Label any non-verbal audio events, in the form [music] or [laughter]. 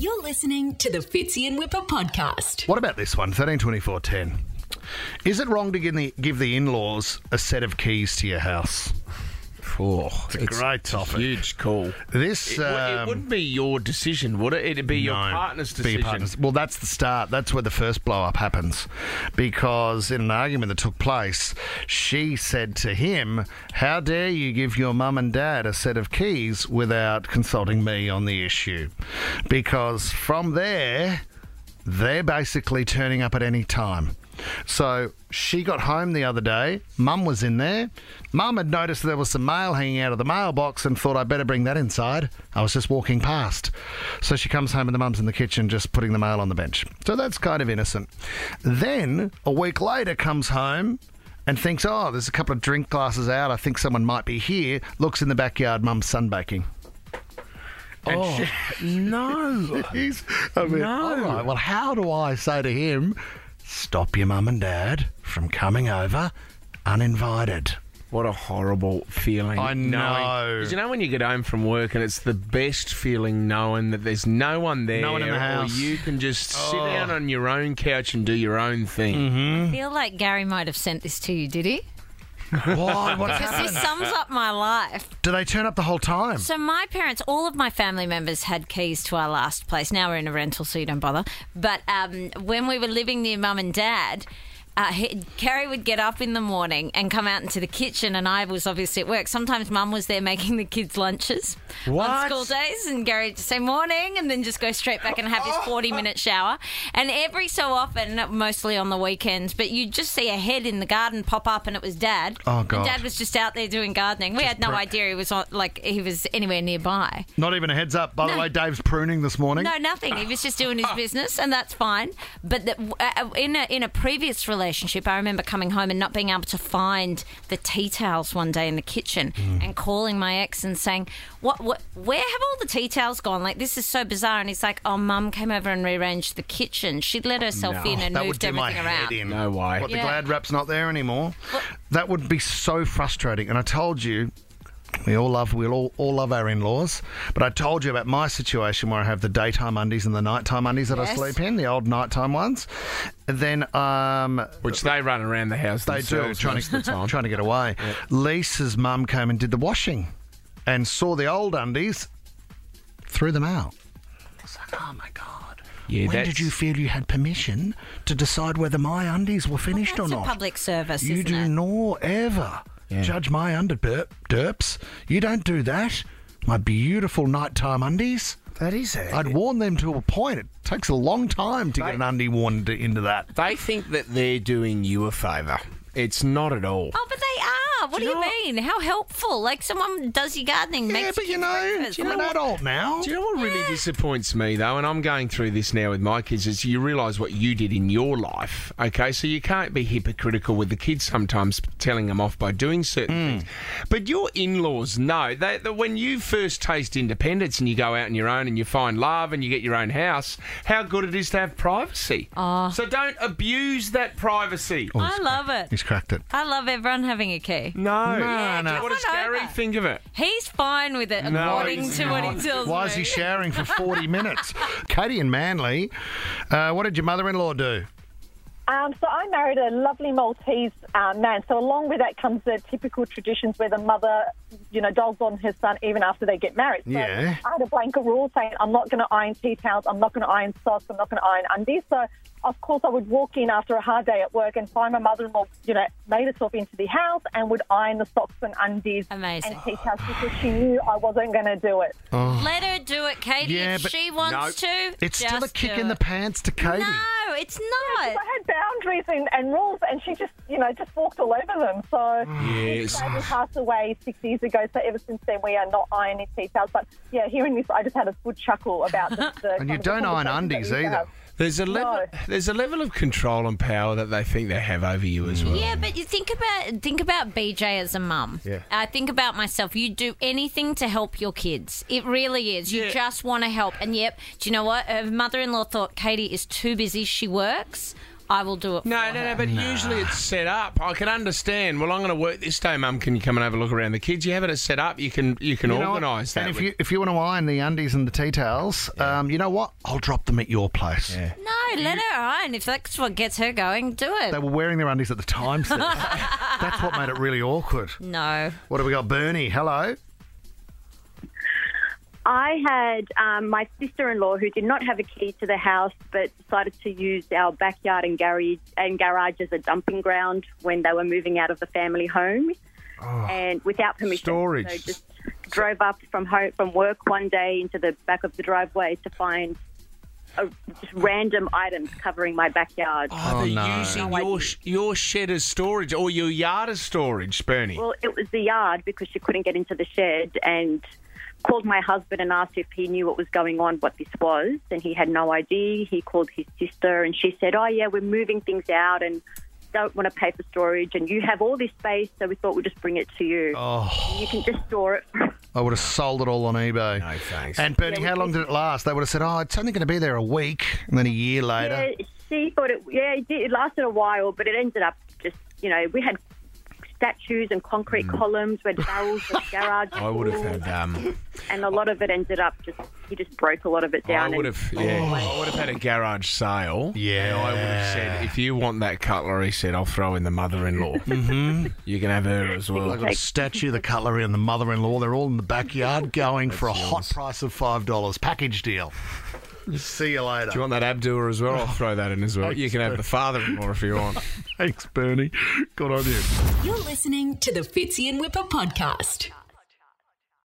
You're listening to the Fitzy and Wippa podcast. What about this one? 132410. Is it wrong to give the, give the in laws a set of keys to your house? Oh, It's a great topic. Huge call. This. It, wou- it um, wouldn't be your decision, would it? It'd be your No, partner's be decision. your partner's- Well, that's the start. That's where the first blow up happens. Because in an argument that took place, she said to him, How dare you give your mum and dad a set of keys without consulting me on the issue? Because from there, they're basically turning up at any time. So she got home the other day. Mum was in there. Mum had noticed there was some mail hanging out of the mailbox and thought, I'd better bring that inside. I was just walking past. So she comes home and the mum's in the kitchen just putting the mail on the bench. So that's kind of innocent. Then a week later comes home and thinks, oh, there's a couple of drink glasses out. I think someone might be here. Looks in the backyard, mum's sunbaking. And Oh, no. [laughs] I mean, No. all right, well, how do I say to him, stop your mum and dad from coming over uninvited? What a horrible feeling. I know. Because you know when you get home from work and it's the best feeling knowing that there's no one there. No one in the house. Or you can just sit Oh. down on your own couch and do your own thing. Mm-hmm. I feel like Gary might have sent this to you, did he? Why? What's Because happened? this sums up my life. Do they turn up the whole time? So my parents, all of my family members had keys to our last place. Now we're in a rental, so you don't bother. But um, when we were living near mum and dad. Uh, he, Kerry would get up in the morning and come out into the kitchen, and I was obviously at work. Sometimes Mum was there making the kids' lunches on school days, and Gary would say morning, and then just go straight back and have his forty-minute shower. And every so often, mostly on the weekends, but you'd just see a head in the garden pop up, and it was Dad. Oh, And God. Dad was just out there doing gardening. We had no pr- idea he was on, like he was anywhere nearby. Not even a heads up. By the way, Dave's pruning this morning. No, nothing. He was just doing his [laughs] business, and that's fine. But the, uh, in a in a previous relationship, I remember coming home and not being able to find the tea towels one day in the kitchen, Mm. and calling my ex and saying, "What? What? Where have all the tea towels gone? Like this is so bizarre." And he's like, "Oh, Mum came over and rearranged the kitchen. She'd let herself No. in and that would moved do my everything head around." in. No way. What, the Yeah. glad wrap's not there anymore? Well- that would be so frustrating. And I told you, we all love we all, all love our in-laws, but I told you about my situation where I have the daytime undies and the nighttime undies that I Yes. sleep in, the old nighttime ones. And then um, Which they run around the house they do themselves trying most of the to time. trying to get away. Lisa's mum came and did the washing, and saw the old undies, threw them out. I was like, oh my god. Yeah, when that's- did you feel you had permission to decide whether my undies were finished That's or a not? public service, You isn't do it? nor ever judge my under derp, derps. You don't do that. My beautiful nighttime undies. That is it. I'd worn them to a point. It takes a long time to get an undie worn to- into that. They think that they're doing you a favour. It's not at all. Oh, but they are. What do you you, know what- mean? How helpful! Like someone does your gardening, Yeah, makes but you kids know, breakfast. I'm an adult now. Do you know what really disappoints me though, and I'm going through this now with my kids, is you realise what you did in your life. Okay, so you can't be hypocritical with the kids sometimes, telling them off by doing certain hmm. things. But your in-laws know that, that when you first taste independence and you go out on your own and you find love and you get your own house, how good it is to have privacy. Oh. So don't abuse that privacy. Oh, I love it. He's cracked it. I love everyone having a key. No, No, no. What does Come on Gary over. think of it? He's fine with it, No, according he's to what he not. tells Why me. is he showering for 40 [laughs] minutes? Katie and Manly, uh, what did your mother-in-law do? Um, so I married a lovely Maltese um, man. So along with that comes the typical traditions where the mother, you know, dogs on her son even after they get married. So Yeah. I had a blanket rule saying I'm not going to iron tea towels, I'm not going to iron socks, I'm not going to iron undies. So of course I would walk in after a hard day at work and find my mother-in-law, you know, made herself into the house and would iron the socks and undies Amazing. and tea towels because she knew I wasn't going to do it. Let her do it, Katie. Yeah, if but- she wants to, It's still a kick do in the pants to Katie. No, it's not. I had boundaries and, and rules, and she just, you know, just walked all over them. So Yes. David passed away six years ago. So ever since then, we are not ironing tea towels. But yeah, hearing this, I just had a good chuckle about the. the And you don't iron undies either. have. There's a level. No. There's a level of control and power that they think they have over you as mm. well. Yeah, but you think about think about BJ as a mum. Yeah. I think about myself. You do anything to help your kids. It really is. You just want to help. And yep, do you know what? Her mother-in-law thought Katie is too busy. She works. I will do it. No, for no, her. no, but usually it's set up. I can understand. Well, I'm going to work this day, Mum. Can you come and have a look around the kids? You have it set up. You can you can You organise that. And if with- you if you want to iron the undies and the tea towels, um, you know what? I'll drop them at your place. No, let her iron. If that's what gets her going, do it. They were wearing their undies at the time. Steph. [laughs] That's what made it really awkward. no. What have we got? Bernie, hello. I had um, my sister-in-law who did not have a key to the house, but decided to use our backyard and garage and garage as a dumping ground when they were moving out of the family home, and without permission. Storage. So just drove up from home from work one day into the back of the driveway to find. uh just random items covering my backyard. Oh, they're no. using No, your your shed as storage or your yard as storage, Bernie. Well, it was the yard because she couldn't get into the shed and called my husband and asked if he knew what was going on, what this was, and he had no idea. He called his sister and she said, "Oh yeah, we're moving things out and don't want to pay for storage, and you have all this space, so we thought we'd just bring it to you. Oh, You can just store it." [laughs] I would have sold it all on eBay. no thanks. And Bernie, Yeah, how long did it last? They would have said, "Oh, it's only going to be there a week," and then a year later. Yeah, she thought it. Yeah, it, did, it lasted a while, but it ended up just you know we had statues and concrete columns, we had barrels of [laughs] garage. I would have had um, and a lot of it ended up just he just broke a lot of it I down. would and- have, yeah, I would have had a garage sale. Yeah. I would have said, if you want that cutlery set, I'll throw in the mother-in-law. [laughs] mm-hmm. You can have her as well. I've got a statue, the cutlery, and the mother-in-law. They're all in the backyard, going for a hot price of five dollars. Package deal. [laughs] See you later. Do you want that Abdua as well? I'll throw that in as well. You can have the father-in-law if you want. [laughs] Thanks, Bernie. Good on you. You're listening to the Fitzy and Wippa podcast.